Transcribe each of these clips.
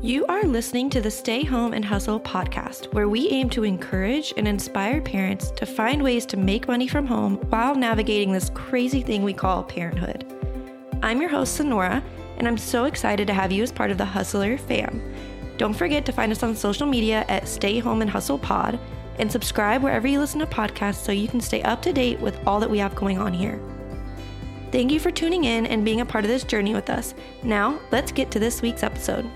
You are listening to the Stay Home and Hustle podcast, where we aim to encourage and inspire parents to find ways to make money from home while navigating this crazy thing we call parenthood. I'm your host, Sonora, and I'm so excited to have you as part of the Hustler fam. Don't forget to find us on social media at Stay Home and Hustle Pod and subscribe wherever you listen to podcasts so you can stay up to date with all that we have going on here. Thank you for tuning in and being a part of this journey with us. Now, let's get to this week's episode.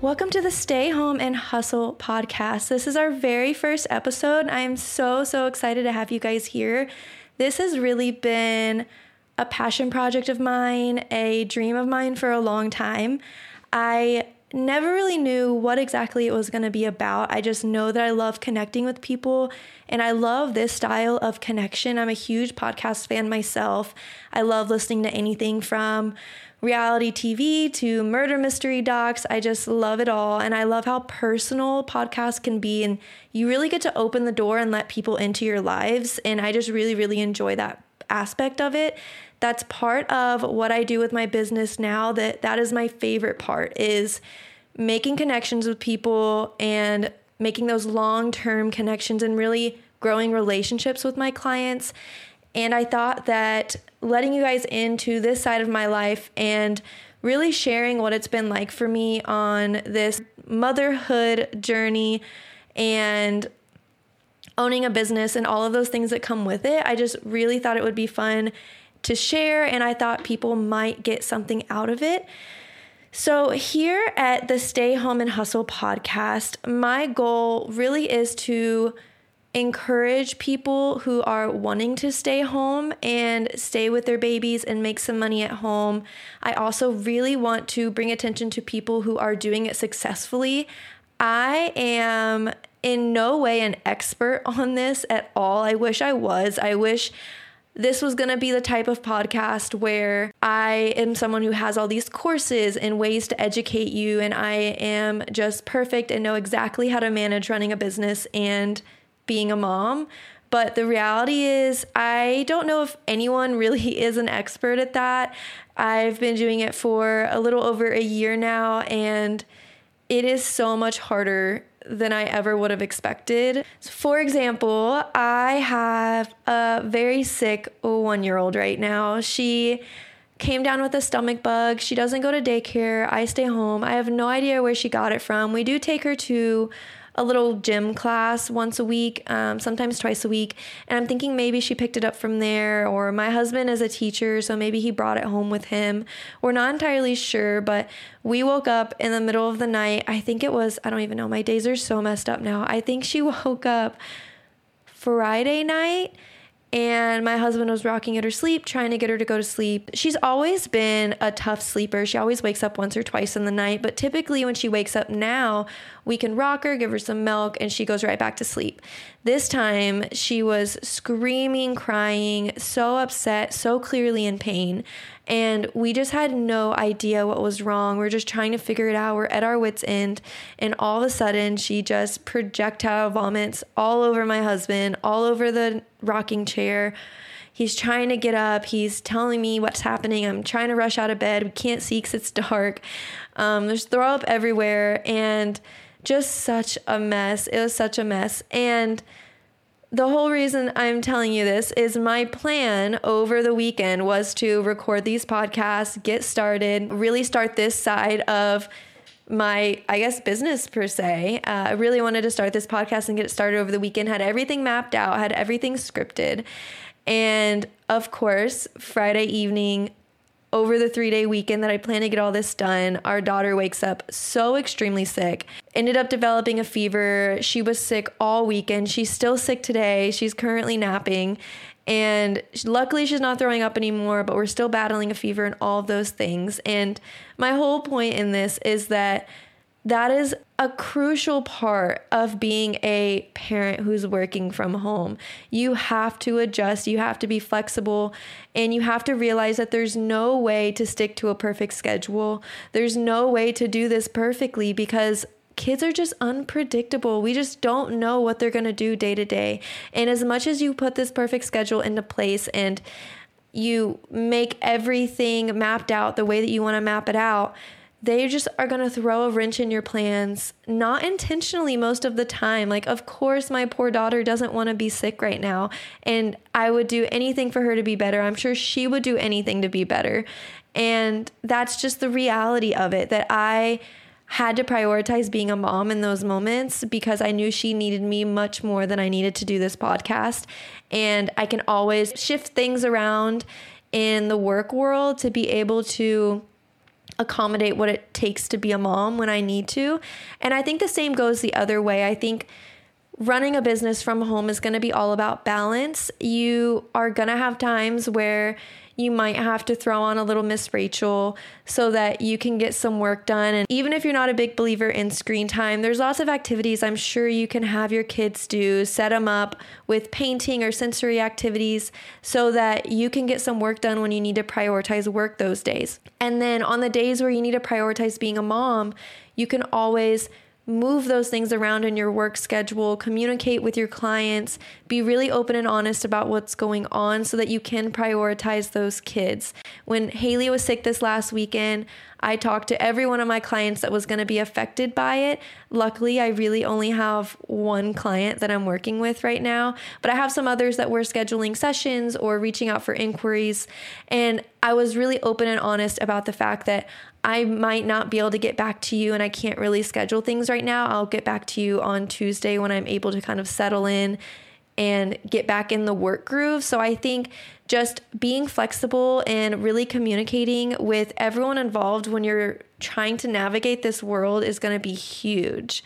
Welcome to the Stay Home and Hustle podcast. This is our very first episode. I am so, so excited to have you guys here. This has really been a passion project of mine, a dream of mine for a long time. I never really knew what exactly it was going to be about. I just know that I love connecting with people and I love this style of connection. I'm a huge podcast fan myself. I love listening to anything from reality TV to murder mystery docs. I just love it all. And I love how personal podcasts can be. And you really get to open the door and let people into your lives. And I just really, really enjoy that aspect of it. That's part of what I do with my business now. That that is my favorite part is making connections with people and making those long-term connections and really growing relationships with my clients. And I thought that letting you guys into this side of my life and really sharing what it's been like for me on this motherhood journey and owning a business and all of those things that come with it. I just really thought it would be fun to share, and I thought people might get something out of it. So, here at the Stay Home and Hustle podcast, my goal really is to encourage people who are wanting to stay home and stay with their babies and make some money at home. I also really want to bring attention to people who are doing it successfully. I am in no way an expert on this at all. I wish I was. I wish this was going to be the type of podcast where I am someone who has all these courses and ways to educate you, and I am just perfect and know exactly how to manage running a business and being a mom. But the reality is, I don't know if anyone really is an expert at that. I've been doing it for a little over a year now, and it is so much harder than I ever would have expected. So for example, I have a very sick one year old right now. She came down with a stomach bug. She doesn't go to daycare. I stay home. I have no idea where she got it from. We do take her to a little gym class once a week, um, sometimes twice a week. And I'm thinking maybe she picked it up from there, or my husband is a teacher, so maybe he brought it home with him. We're not entirely sure, but we woke up in the middle of the night. I think it was, I don't even know, my days are so messed up now. I think she woke up Friday night and my husband was rocking at her sleep, trying to get her to go to sleep. She's always been a tough sleeper. She always wakes up once or twice in the night, but typically when she wakes up now, we can rock her, give her some milk, and she goes right back to sleep. This time, she was screaming, crying, so upset, so clearly in pain. And we just had no idea what was wrong. We are just trying to figure it out. We're at our wits' end. And all of a sudden, she just projectile vomits all over my husband, all over the rocking chair. He's trying to get up. He's telling me what's happening. I'm trying to rush out of bed. We can't see because it's dark. Um, there's throw up everywhere and just such a mess. It was such a mess. And the whole reason I'm telling you this is my plan over the weekend was to record these podcasts, get started, really start this side of my, I guess, business per se. Uh, I really wanted to start this podcast and get it started over the weekend, had everything mapped out, had everything scripted. And of course, Friday evening, over the three day weekend that I plan to get all this done, our daughter wakes up so extremely sick. Ended up developing a fever. She was sick all weekend. She's still sick today. She's currently napping. And luckily, she's not throwing up anymore, but we're still battling a fever and all those things. And my whole point in this is that that is a crucial part of being a parent who's working from home. You have to adjust, you have to be flexible, and you have to realize that there's no way to stick to a perfect schedule. There's no way to do this perfectly because kids are just unpredictable. We just don't know what they're going to do day to day. And as much as you put this perfect schedule into place and you make everything mapped out the way that you want to map it out, they just are going to throw a wrench in your plans, not intentionally most of the time. Like, of course, my poor daughter doesn't want to be sick right now, and I would do anything for her to be better. I'm sure she would do anything to be better. And that's just the reality of it that I had to prioritize being a mom in those moments because I knew she needed me much more than I needed to do this podcast. And I can always shift things around in the work world to be able to accommodate what it takes to be a mom when I need to. And I think the same goes the other way. I think running a business from home is going to be all about balance. You are going to have times where you might have to throw on a little Miss Rachel so that you can get some work done. And even if you're not a big believer in screen time, there's lots of activities I'm sure you can have your kids do, set them up with painting or sensory activities so that you can get some work done when you need to prioritize work those days. And then on the days where you need to prioritize being a mom, you can always move those things around in your work schedule, communicate with your clients, be really open and honest about what's going on so that you can prioritize those kids. When Haley was sick this last weekend, I talked to every one of my clients that was going to be affected by it. Luckily, I really only have one client that I'm working with right now, but I have some others that were scheduling sessions or reaching out for inquiries. And I was really open and honest about the fact that I might not be able to get back to you and I can't really schedule things right now. I'll get back to you on Tuesday when I'm able to kind of settle in and get back in the work groove. So I think just being flexible and really communicating with everyone involved when you're trying to navigate this world is going to be huge.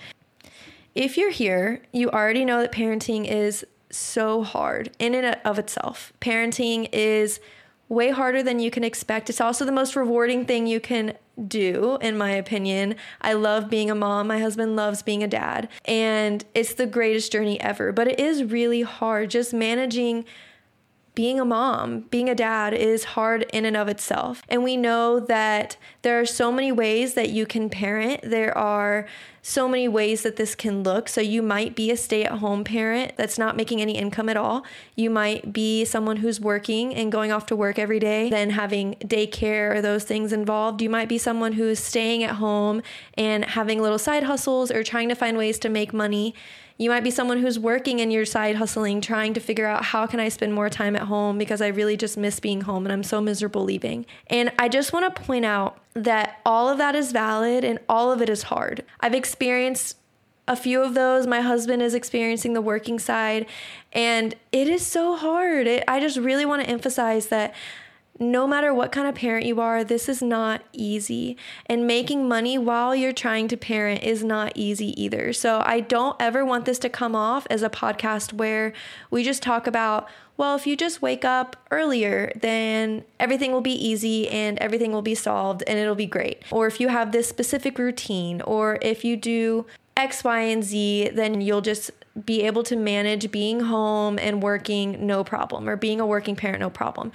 If you're here, you already know that parenting is so hard in and of itself. Parenting is way harder than you can expect. It's also the most rewarding thing you can do, in my opinion. I love being a mom. My husband loves being a dad. And it's the greatest journey ever. But it is really hard just managing being a mom, being a dad is hard in and of itself. And we know that there are so many ways that you can parent. There are so many ways that this can look. So you might be a stay at home parent that's not making any income at all. You might be someone who's working and going off to work every day, then having daycare or those things involved. You might be someone who's staying at home and having little side hustles or trying to find ways to make money. You might be someone who's working and you're side hustling, trying to figure out how can I spend more time at home because I really just miss being home and I'm so miserable leaving. And I just want to point out that all of that is valid and all of it is hard. I've experienced a few of those. My husband is experiencing the working side, and it is so hard. It, I just really want to emphasize that no matter what kind of parent you are, this is not easy. And making money while you're trying to parent is not easy either. So I don't ever want this to come off as a podcast where we just talk about, well, if you just wake up earlier, then everything will be easy and everything will be solved and it'll be great. Or if you have this specific routine, or if you do X, Y, and Z, then you'll just be able to manage being home and working no problem, or being a working parent no problem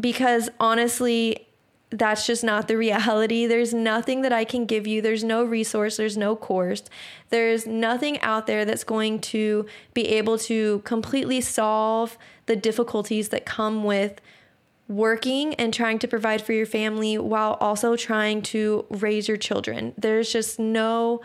because honestly, that's just not the reality. There's nothing that I can give you. There's no resource, there's no course. There's nothing out there that's going to be able to completely solve the difficulties that come with working and trying to provide for your family while also trying to raise your children. There's just no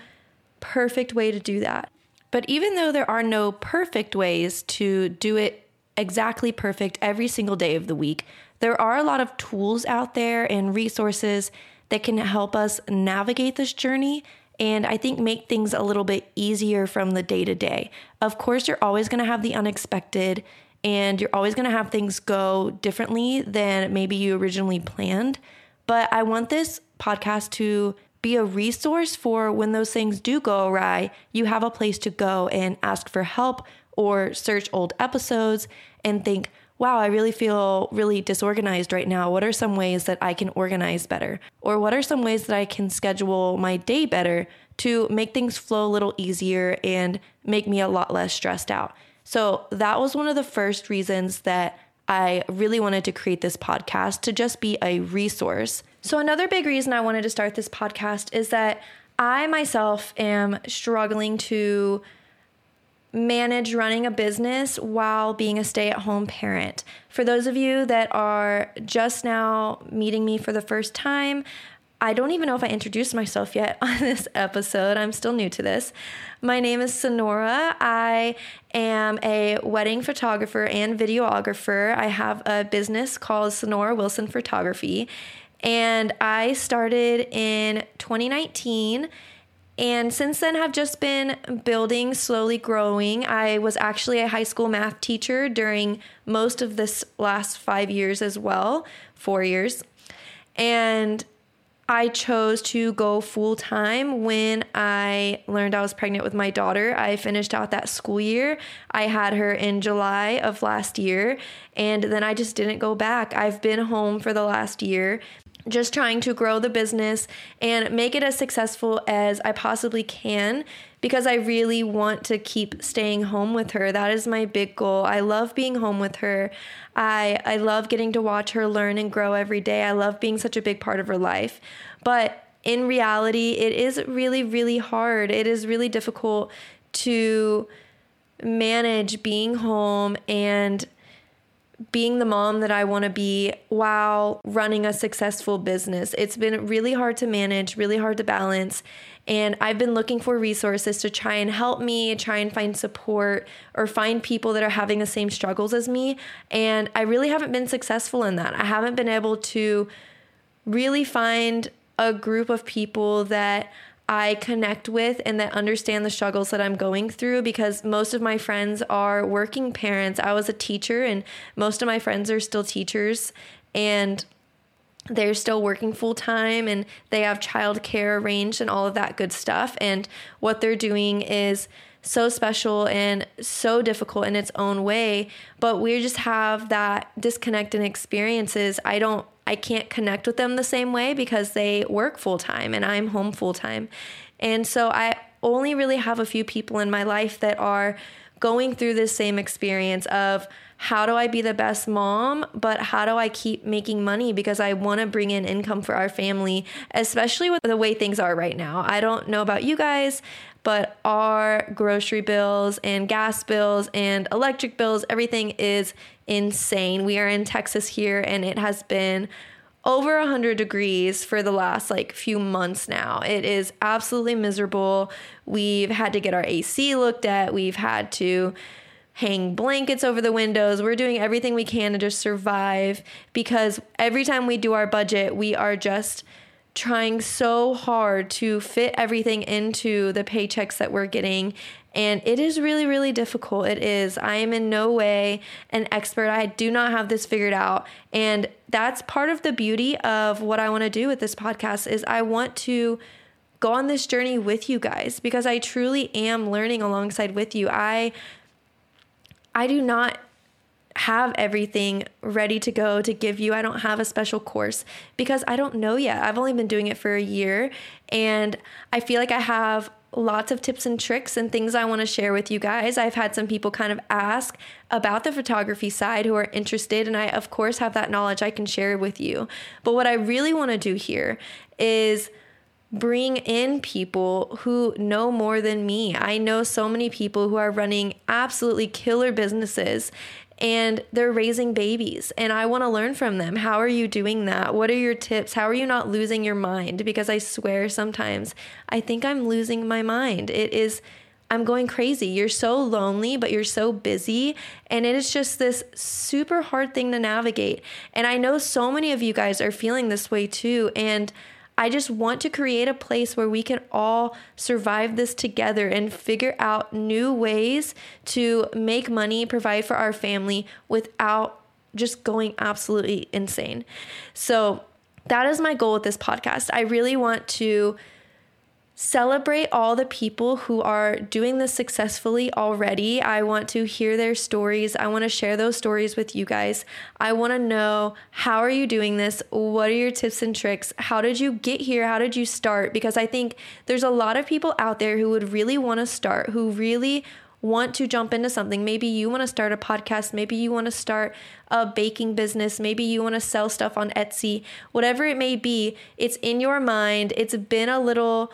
perfect way to do that. But even though there are no perfect ways to do it exactly perfect every single day of the week, there are a lot of tools out there and resources that can help us navigate this journey and I think make things a little bit easier from the day to day. Of course, you're always going to have the unexpected and you're always going to have things go differently than maybe you originally planned. But I want this podcast to be a resource for when those things do go awry, you have a place to go and ask for help or search old episodes and think, wow, I really feel really disorganized right now. What are some ways that I can organize better? Or what are some ways that I can schedule my day better to make things flow a little easier and make me a lot less stressed out? So that was one of the first reasons that I really wanted to create this podcast to just be a resource. So, another big reason I wanted to start this podcast is that I myself am struggling to manage running a business while being a stay at home parent. For those of you that are just now meeting me for the first time, I don't even know if I introduced myself yet on this episode. I'm still new to this. My name is Sonora. I am a wedding photographer and videographer. I have a business called Sonora Wilson Photography, and I started in 2019 and since then have just been building slowly growing i was actually a high school math teacher during most of this last five years as well four years and I chose to go full time when I learned I was pregnant with my daughter. I finished out that school year. I had her in July of last year, and then I just didn't go back. I've been home for the last year just trying to grow the business and make it as successful as I possibly can because I really want to keep staying home with her. That is my big goal. I love being home with her. I I love getting to watch her learn and grow every day. I love being such a big part of her life. But in reality, it is really really hard. It is really difficult to manage being home and being the mom that I want to be while running a successful business. It's been really hard to manage, really hard to balance. And I've been looking for resources to try and help me, try and find support or find people that are having the same struggles as me. And I really haven't been successful in that. I haven't been able to really find a group of people that I connect with and that understand the struggles that I'm going through because most of my friends are working parents. I was a teacher and most of my friends are still teachers and they're still working full time and they have childcare arranged and all of that good stuff. And what they're doing is so special and so difficult in its own way. But we just have that disconnect in experiences. I don't I can't connect with them the same way because they work full time and I'm home full time. And so I only really have a few people in my life that are going through this same experience of how do I be the best mom, but how do I keep making money because I want to bring in income for our family, especially with the way things are right now. I don't know about you guys, but our grocery bills and gas bills and electric bills, everything is insane. We are in Texas here and it has been over 100 degrees for the last like few months now. It is absolutely miserable. We've had to get our AC looked at. We've had to hang blankets over the windows. We're doing everything we can to just survive because every time we do our budget, we are just trying so hard to fit everything into the paychecks that we're getting. And it is really, really difficult. It is. I am in no way an expert. I do not have this figured out. And that's part of the beauty of what I want to do with this podcast is I want to go on this journey with you guys because I truly am learning alongside with you. I I do not have everything ready to go to give you. I don't have a special course because I don't know yet. I've only been doing it for a year and I feel like I have lots of tips and tricks and things I want to share with you guys. I've had some people kind of ask about the photography side who are interested, and I, of course, have that knowledge I can share with you. But what I really want to do here is bring in people who know more than me. I know so many people who are running absolutely killer businesses and they're raising babies and I want to learn from them. How are you doing that? What are your tips? How are you not losing your mind? Because I swear sometimes I think I'm losing my mind. It is I'm going crazy. You're so lonely, but you're so busy. And it is just this super hard thing to navigate. And I know so many of you guys are feeling this way too. And I just want to create a place where we can all survive this together and figure out new ways to make money, provide for our family without just going absolutely insane. So, that is my goal with this podcast. I really want to celebrate all the people who are doing this successfully already. I want to hear their stories. I want to share those stories with you guys. I want to know how are you doing this? What are your tips and tricks? How did you get here? How did you start? Because I think there's a lot of people out there who would really want to start, who really want to jump into something. Maybe you want to start a podcast, maybe you want to start a baking business, maybe you want to sell stuff on Etsy. Whatever it may be, it's in your mind. It's been a little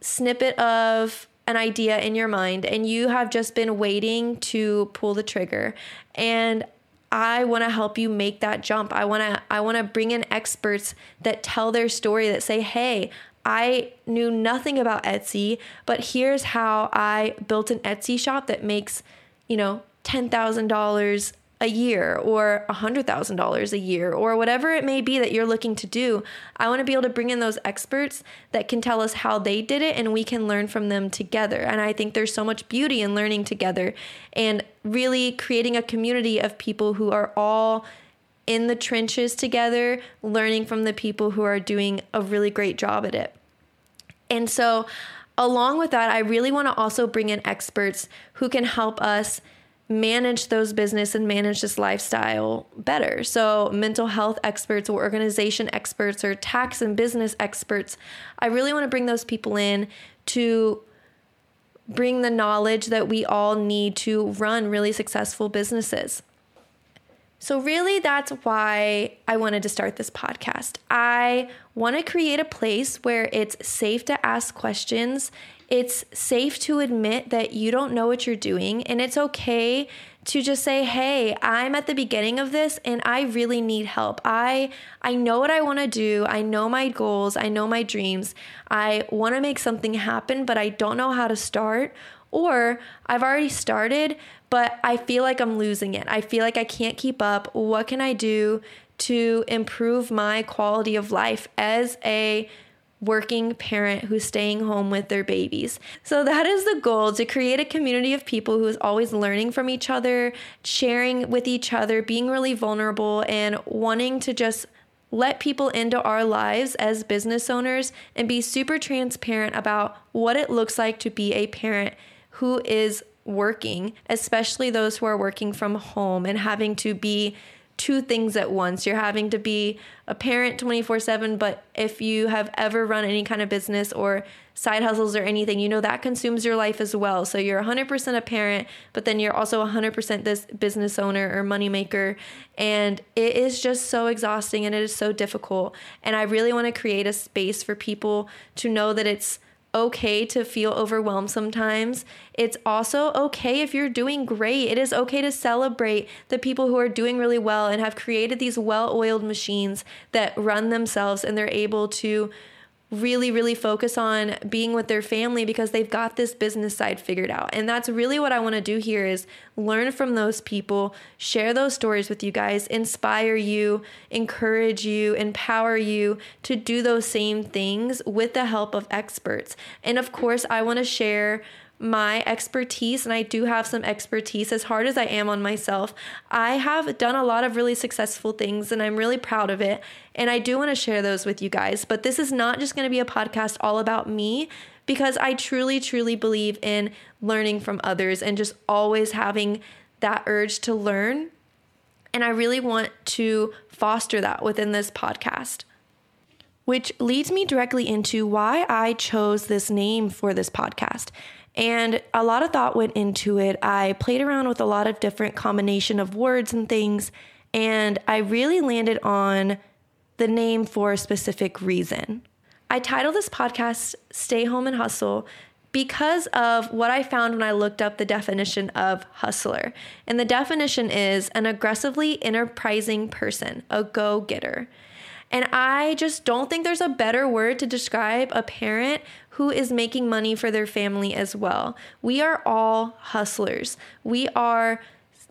snippet of an idea in your mind and you have just been waiting to pull the trigger. And I want to help you make that jump. I want to I want to bring in experts that tell their story that say, "Hey, I knew nothing about Etsy, but here's how I built an Etsy shop that makes, you know, $10,000 a year or $100,000 a year or whatever it may be that you're looking to do. I want to be able to bring in those experts that can tell us how they did it and we can learn from them together. And I think there's so much beauty in learning together and really creating a community of people who are all in the trenches together, learning from the people who are doing a really great job at it. And so, along with that, I really want to also bring in experts who can help us manage those business and manage this lifestyle better. So, mental health experts or organization experts or tax and business experts, I really want to bring those people in to bring the knowledge that we all need to run really successful businesses. So, really, that's why I wanted to start this podcast. I want to create a place where it's safe to ask questions it's safe to admit that you don't know what you're doing, and it's okay to just say, "Hey, I'm at the beginning of this and I really need help. I I know what I want to do. I know my goals, I know my dreams. I want to make something happen, but I don't know how to start." Or I've already started, but I feel like I'm losing it. I feel like I can't keep up. What can I do to improve my quality of life as a working parent who's staying home with their babies. So that is the goal to create a community of people who is always learning from each other, sharing with each other, being really vulnerable and wanting to just let people into our lives as business owners and be super transparent about what it looks like to be a parent who is working, especially those who are working from home and having to be two things at once. You're having to be a parent 24 7, but if you have ever run any kind of business or side hustles or anything, you know that consumes your life as well. So you're 100% a parent, but then you're also 100% this business owner or moneymaker. And it is just so exhausting and it is so difficult. And I really want to create a space for people to know that it's okay to feel overwhelmed sometimes. It's also okay if you're doing great. It is okay to celebrate the people who are doing really well and have created these well oiled machines that run themselves and they're able to really, really focus on being with their family because they've got this business side figured out. And that's really what I want to do here is learn from those people, share those stories with you guys, inspire you, encourage you, empower you to do those same things with the help of experts. And of course, I want to share my expertise, and I do have some expertise as hard as I am on myself. I have done a lot of really successful things, and I'm really proud of it. And I do want to share those with you guys. But this is not just going to be a podcast all about me because I truly, truly believe in learning from others and just always having that urge to learn. And I really want to foster that within this podcast. Which leads me directly into why I chose this name for this podcast. And a lot of thought went into it. I played around with a lot of different combination of words and things, and I really landed on the name for a specific reason. I titled this podcast Stay Home and Hustle because of what I found when I looked up the definition of hustler. And the definition is an aggressively enterprising person, a go getter. And I just don't think there's a better word to describe a parent who is making money for their family as well. We are all hustlers. We are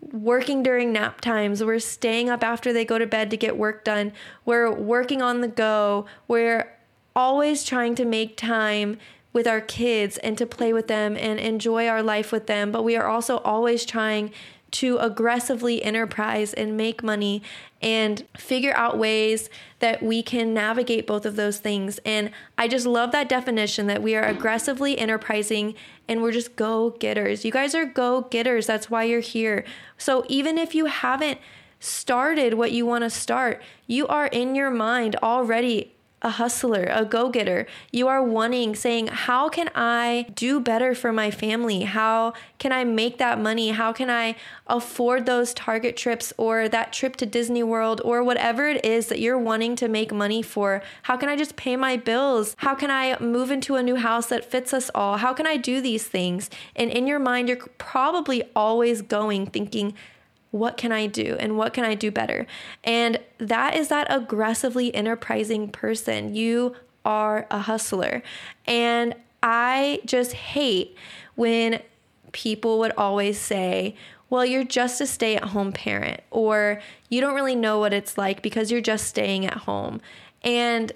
working during nap times. We're staying up after they go to bed to get work done. We're working on the go. We're always trying to make time with our kids and to play with them and enjoy our life with them. But we are also always trying to aggressively enterprise and make money and figure out ways that we can navigate both of those things. And I just love that definition that we are aggressively enterprising and we're just go getters. You guys are go getters. That's why you're here. So even if you haven't started what you want to start, you are in your mind already a hustler, a go getter. You are wanting, saying, How can I do better for my family? How can I make that money? How can I afford those Target trips or that trip to Disney World or whatever it is that you're wanting to make money for? How can I just pay my bills? How can I move into a new house that fits us all? How can I do these things? And in your mind, you're probably always going thinking, what can I do and what can I do better? And that is that aggressively enterprising person. You are a hustler. And I just hate when people would always say, well, you're just a stay at home parent, or you don't really know what it's like because you're just staying at home. And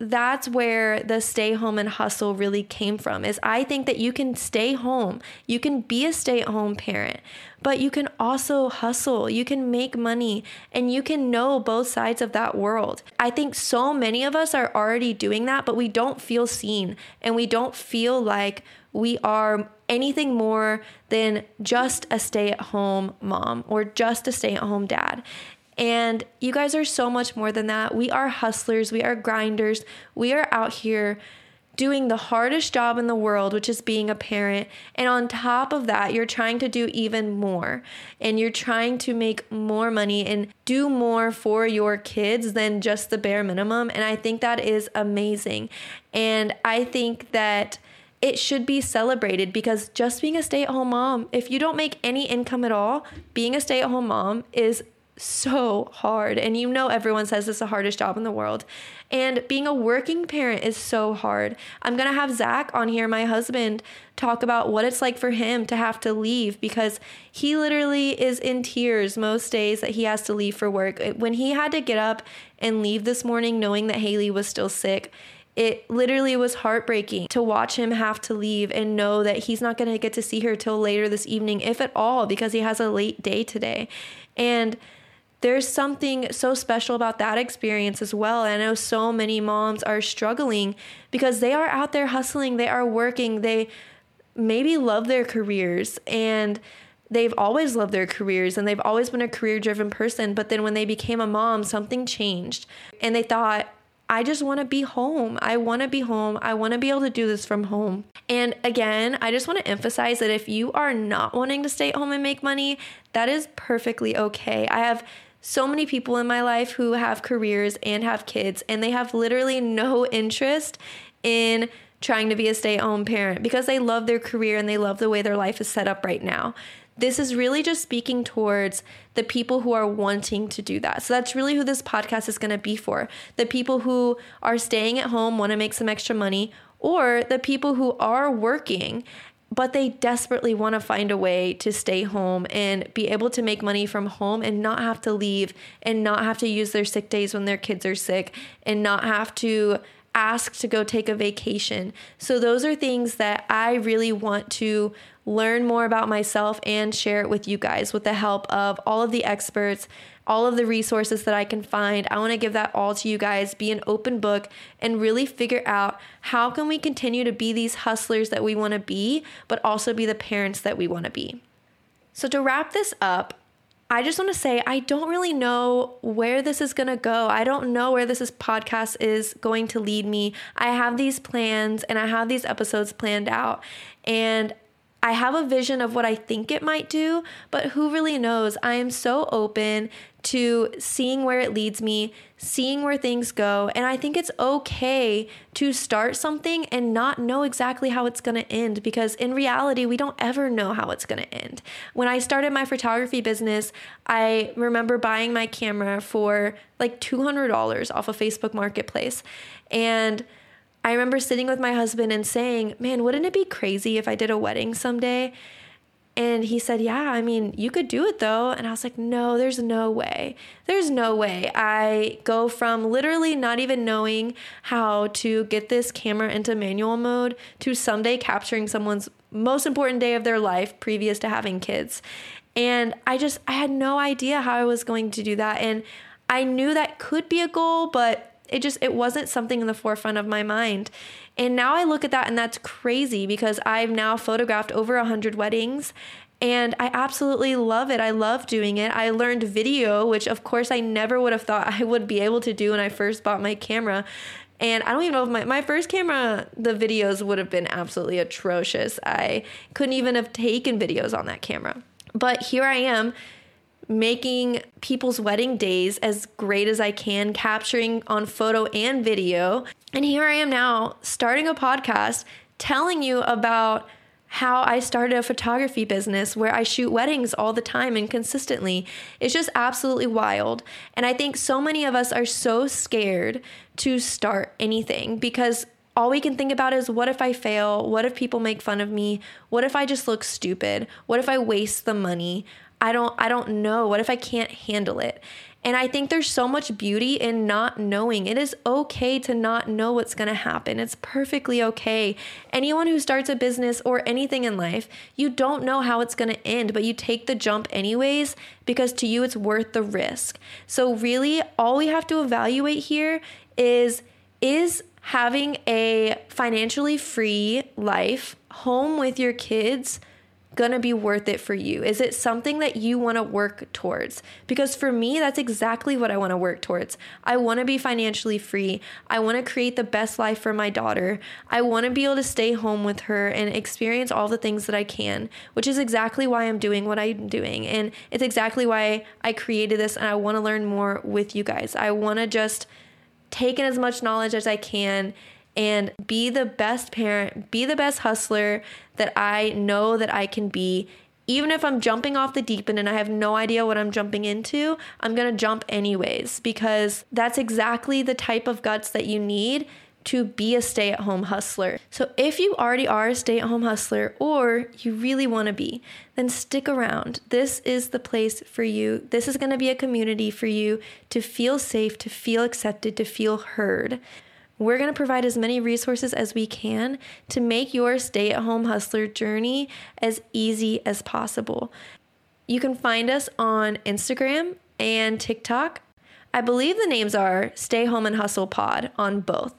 that's where the stay home and hustle really came from is I think that you can stay home. You can be a stay-at-home parent, but you can also hustle. You can make money and you can know both sides of that world. I think so many of us are already doing that, but we don't feel seen and we don't feel like we are anything more than just a stay-at-home mom or just a stay-at-home dad. And you guys are so much more than that. We are hustlers, we are grinders, we are out here doing the hardest job in the world, which is being a parent. And on top of that, you're trying to do even more. And you're trying to make more money and do more for your kids than just the bare minimum. And I think that is amazing. And I think that it should be celebrated because just being a stay at home mom, if you don't make any income at all, being a stay at home mom is so hard. And you know, everyone says it's the hardest job in the world. And being a working parent is so hard. I'm going to have Zach on here, my husband, talk about what it's like for him to have to leave because he literally is in tears most days that he has to leave for work. When he had to get up and leave this morning, knowing that Haley was still sick, it literally was heartbreaking to watch him have to leave and know that he's not going to get to see her till later this evening, if at all, because he has a late day today. And there's something so special about that experience as well. I know so many moms are struggling because they are out there hustling, they are working, they maybe love their careers and they've always loved their careers and they've always been a career driven person. But then when they became a mom, something changed and they thought, I just want to be home. I want to be home. I want to be able to do this from home. And again, I just want to emphasize that if you are not wanting to stay at home and make money, that is perfectly okay. I have so many people in my life who have careers and have kids, and they have literally no interest in trying to be a stay at home parent because they love their career and they love the way their life is set up right now. This is really just speaking towards the people who are wanting to do that. So that's really who this podcast is going to be for. The people who are staying at home, want to make some extra money, or the people who are working but they desperately want to find a way to stay home and be able to make money from home and not have to leave and not have to use their sick days when their kids are sick and not have to ask to go take a vacation. So, those are things that I really want to learn more about myself and share it with you guys with the help of all of the experts all of the resources that I can find. I want to give that all to you guys, be an open book and really figure out how can we continue to be these hustlers that we want to be, but also be the parents that we want to be. So to wrap this up, I just want to say I don't really know where this is going to go. I don't know where this is podcast is going to lead me. I have these plans and I have these episodes planned out and I have a vision of what I think it might do, but who really knows? I am so open to seeing where it leads me, seeing where things go. And I think it's okay to start something and not know exactly how it's going to end because in reality, we don't ever know how it's going to end. When I started my photography business, I remember buying my camera for like $200 off a of Facebook Marketplace. And I remember sitting with my husband and saying, Man, wouldn't it be crazy if I did a wedding someday? And he said, Yeah, I mean, you could do it though. And I was like, No, there's no way. There's no way. I go from literally not even knowing how to get this camera into manual mode to someday capturing someone's most important day of their life previous to having kids. And I just, I had no idea how I was going to do that. And I knew that could be a goal, but it just it wasn't something in the forefront of my mind and now i look at that and that's crazy because i've now photographed over 100 weddings and I absolutely love it. I love doing it. I learned video, which of course I never would have thought I would be able to do when I first bought my camera. And I don't even know if my, my first camera, the videos would have been absolutely atrocious. I couldn't even have taken videos on that camera. But here I am making people's wedding days as great as I can, capturing on photo and video. And here I am now starting a podcast telling you about how I started a photography business where I shoot weddings all the time and consistently. It's just absolutely wild. And I think so many of us are so scared to start anything because all we can think about is what if I fail? What if people make fun of me? What if I just look stupid? What if I waste the money? I don't I don't know. What if I can't handle it? And I think there's so much beauty in not knowing. It is okay to not know what's going to happen. It's perfectly okay. Anyone who starts a business or anything in life, you don't know how it's going to end, but you take the jump anyways because to you it's worth the risk. So, really, all we have to evaluate here is is having a financially free life, home with your kids, going to be worth it for you? Is it something that you want to work towards? Because for me, that's exactly what I want to work towards. I want to be financially free. I want to create the best life for my daughter. I want to be able to stay home with her and experience all the things that I can, which is exactly why I'm doing what I'm doing. And it's exactly why I created this and I want to learn more with you guys. I want to just take in as much knowledge as I can and be the best parent, be the best hustler that I know that I can be. Even if I'm jumping off the deep end and I have no idea what I'm jumping into, I'm gonna jump anyways because that's exactly the type of guts that you need to be a stay at home hustler. So, if you already are a stay at home hustler or you really want to be, then stick around. This is the place for you. This is going to be a community for you to feel safe, to feel accepted, to feel heard. We're going to provide as many resources as we can to make your stay at home hustler journey as easy as possible. You can find us on Instagram and TikTok. I believe the names are Stay Home and Hustle Pod on both.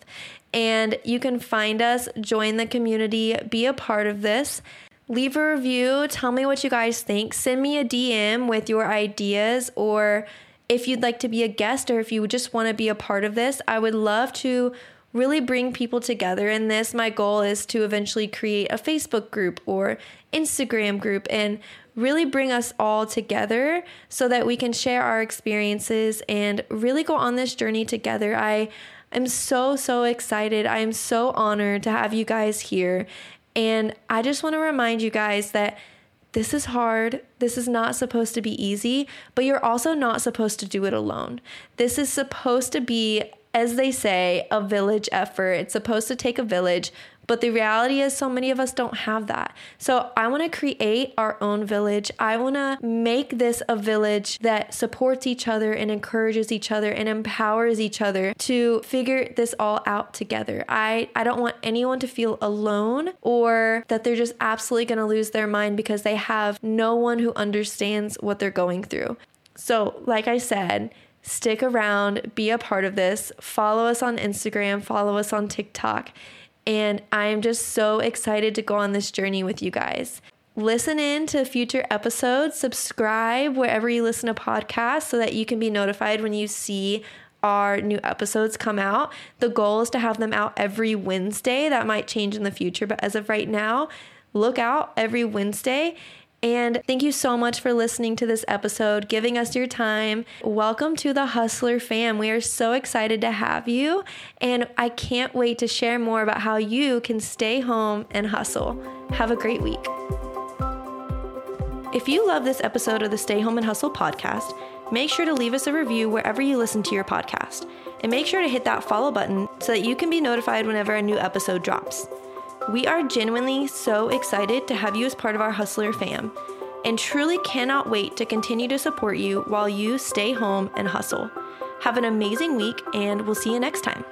And you can find us, join the community, be a part of this. Leave a review, tell me what you guys think. Send me a DM with your ideas or if you'd like to be a guest or if you just want to be a part of this, I would love to really bring people together in this. My goal is to eventually create a Facebook group or Instagram group and really bring us all together so that we can share our experiences and really go on this journey together. I am so, so excited. I am so honored to have you guys here. And I just want to remind you guys that this is hard. This is not supposed to be easy, but you're also not supposed to do it alone. This is supposed to be, as they say, a village effort. It's supposed to take a village, but the reality is, so many of us don't have that. So I want to create our own village. I want to make this a village that supports each other and encourages each other and empowers each other to figure this all out together. I, I don't want anyone to feel alone or that they're just absolutely going to lose their mind because they have no one who understands what they're going through. So, like I said, stick around, be a part of this, follow us on Instagram, follow us on TikTok and I'm just so excited to go on this journey with you guys. Listen in to future episodes, subscribe wherever you listen to podcasts so that you can be notified when you see our new episodes come out. The goal is to have them out every Wednesday. That might change in the future, but as of right now, look out every Wednesday and thank you so much for listening to this episode, giving us your time. Welcome to the Hustler fam. We are so excited to have you. And I can't wait to share more about how you can stay home and hustle. Have a great week. If you love this episode of the Stay Home and Hustle podcast, make sure to leave us a review wherever you listen to your podcast. And make sure to hit that follow button so that you can be notified whenever a new episode drops. We are genuinely so excited to have you as part of our Hustler fam and truly cannot wait to continue to support you while you stay home and hustle. Have an amazing week, and we'll see you next time.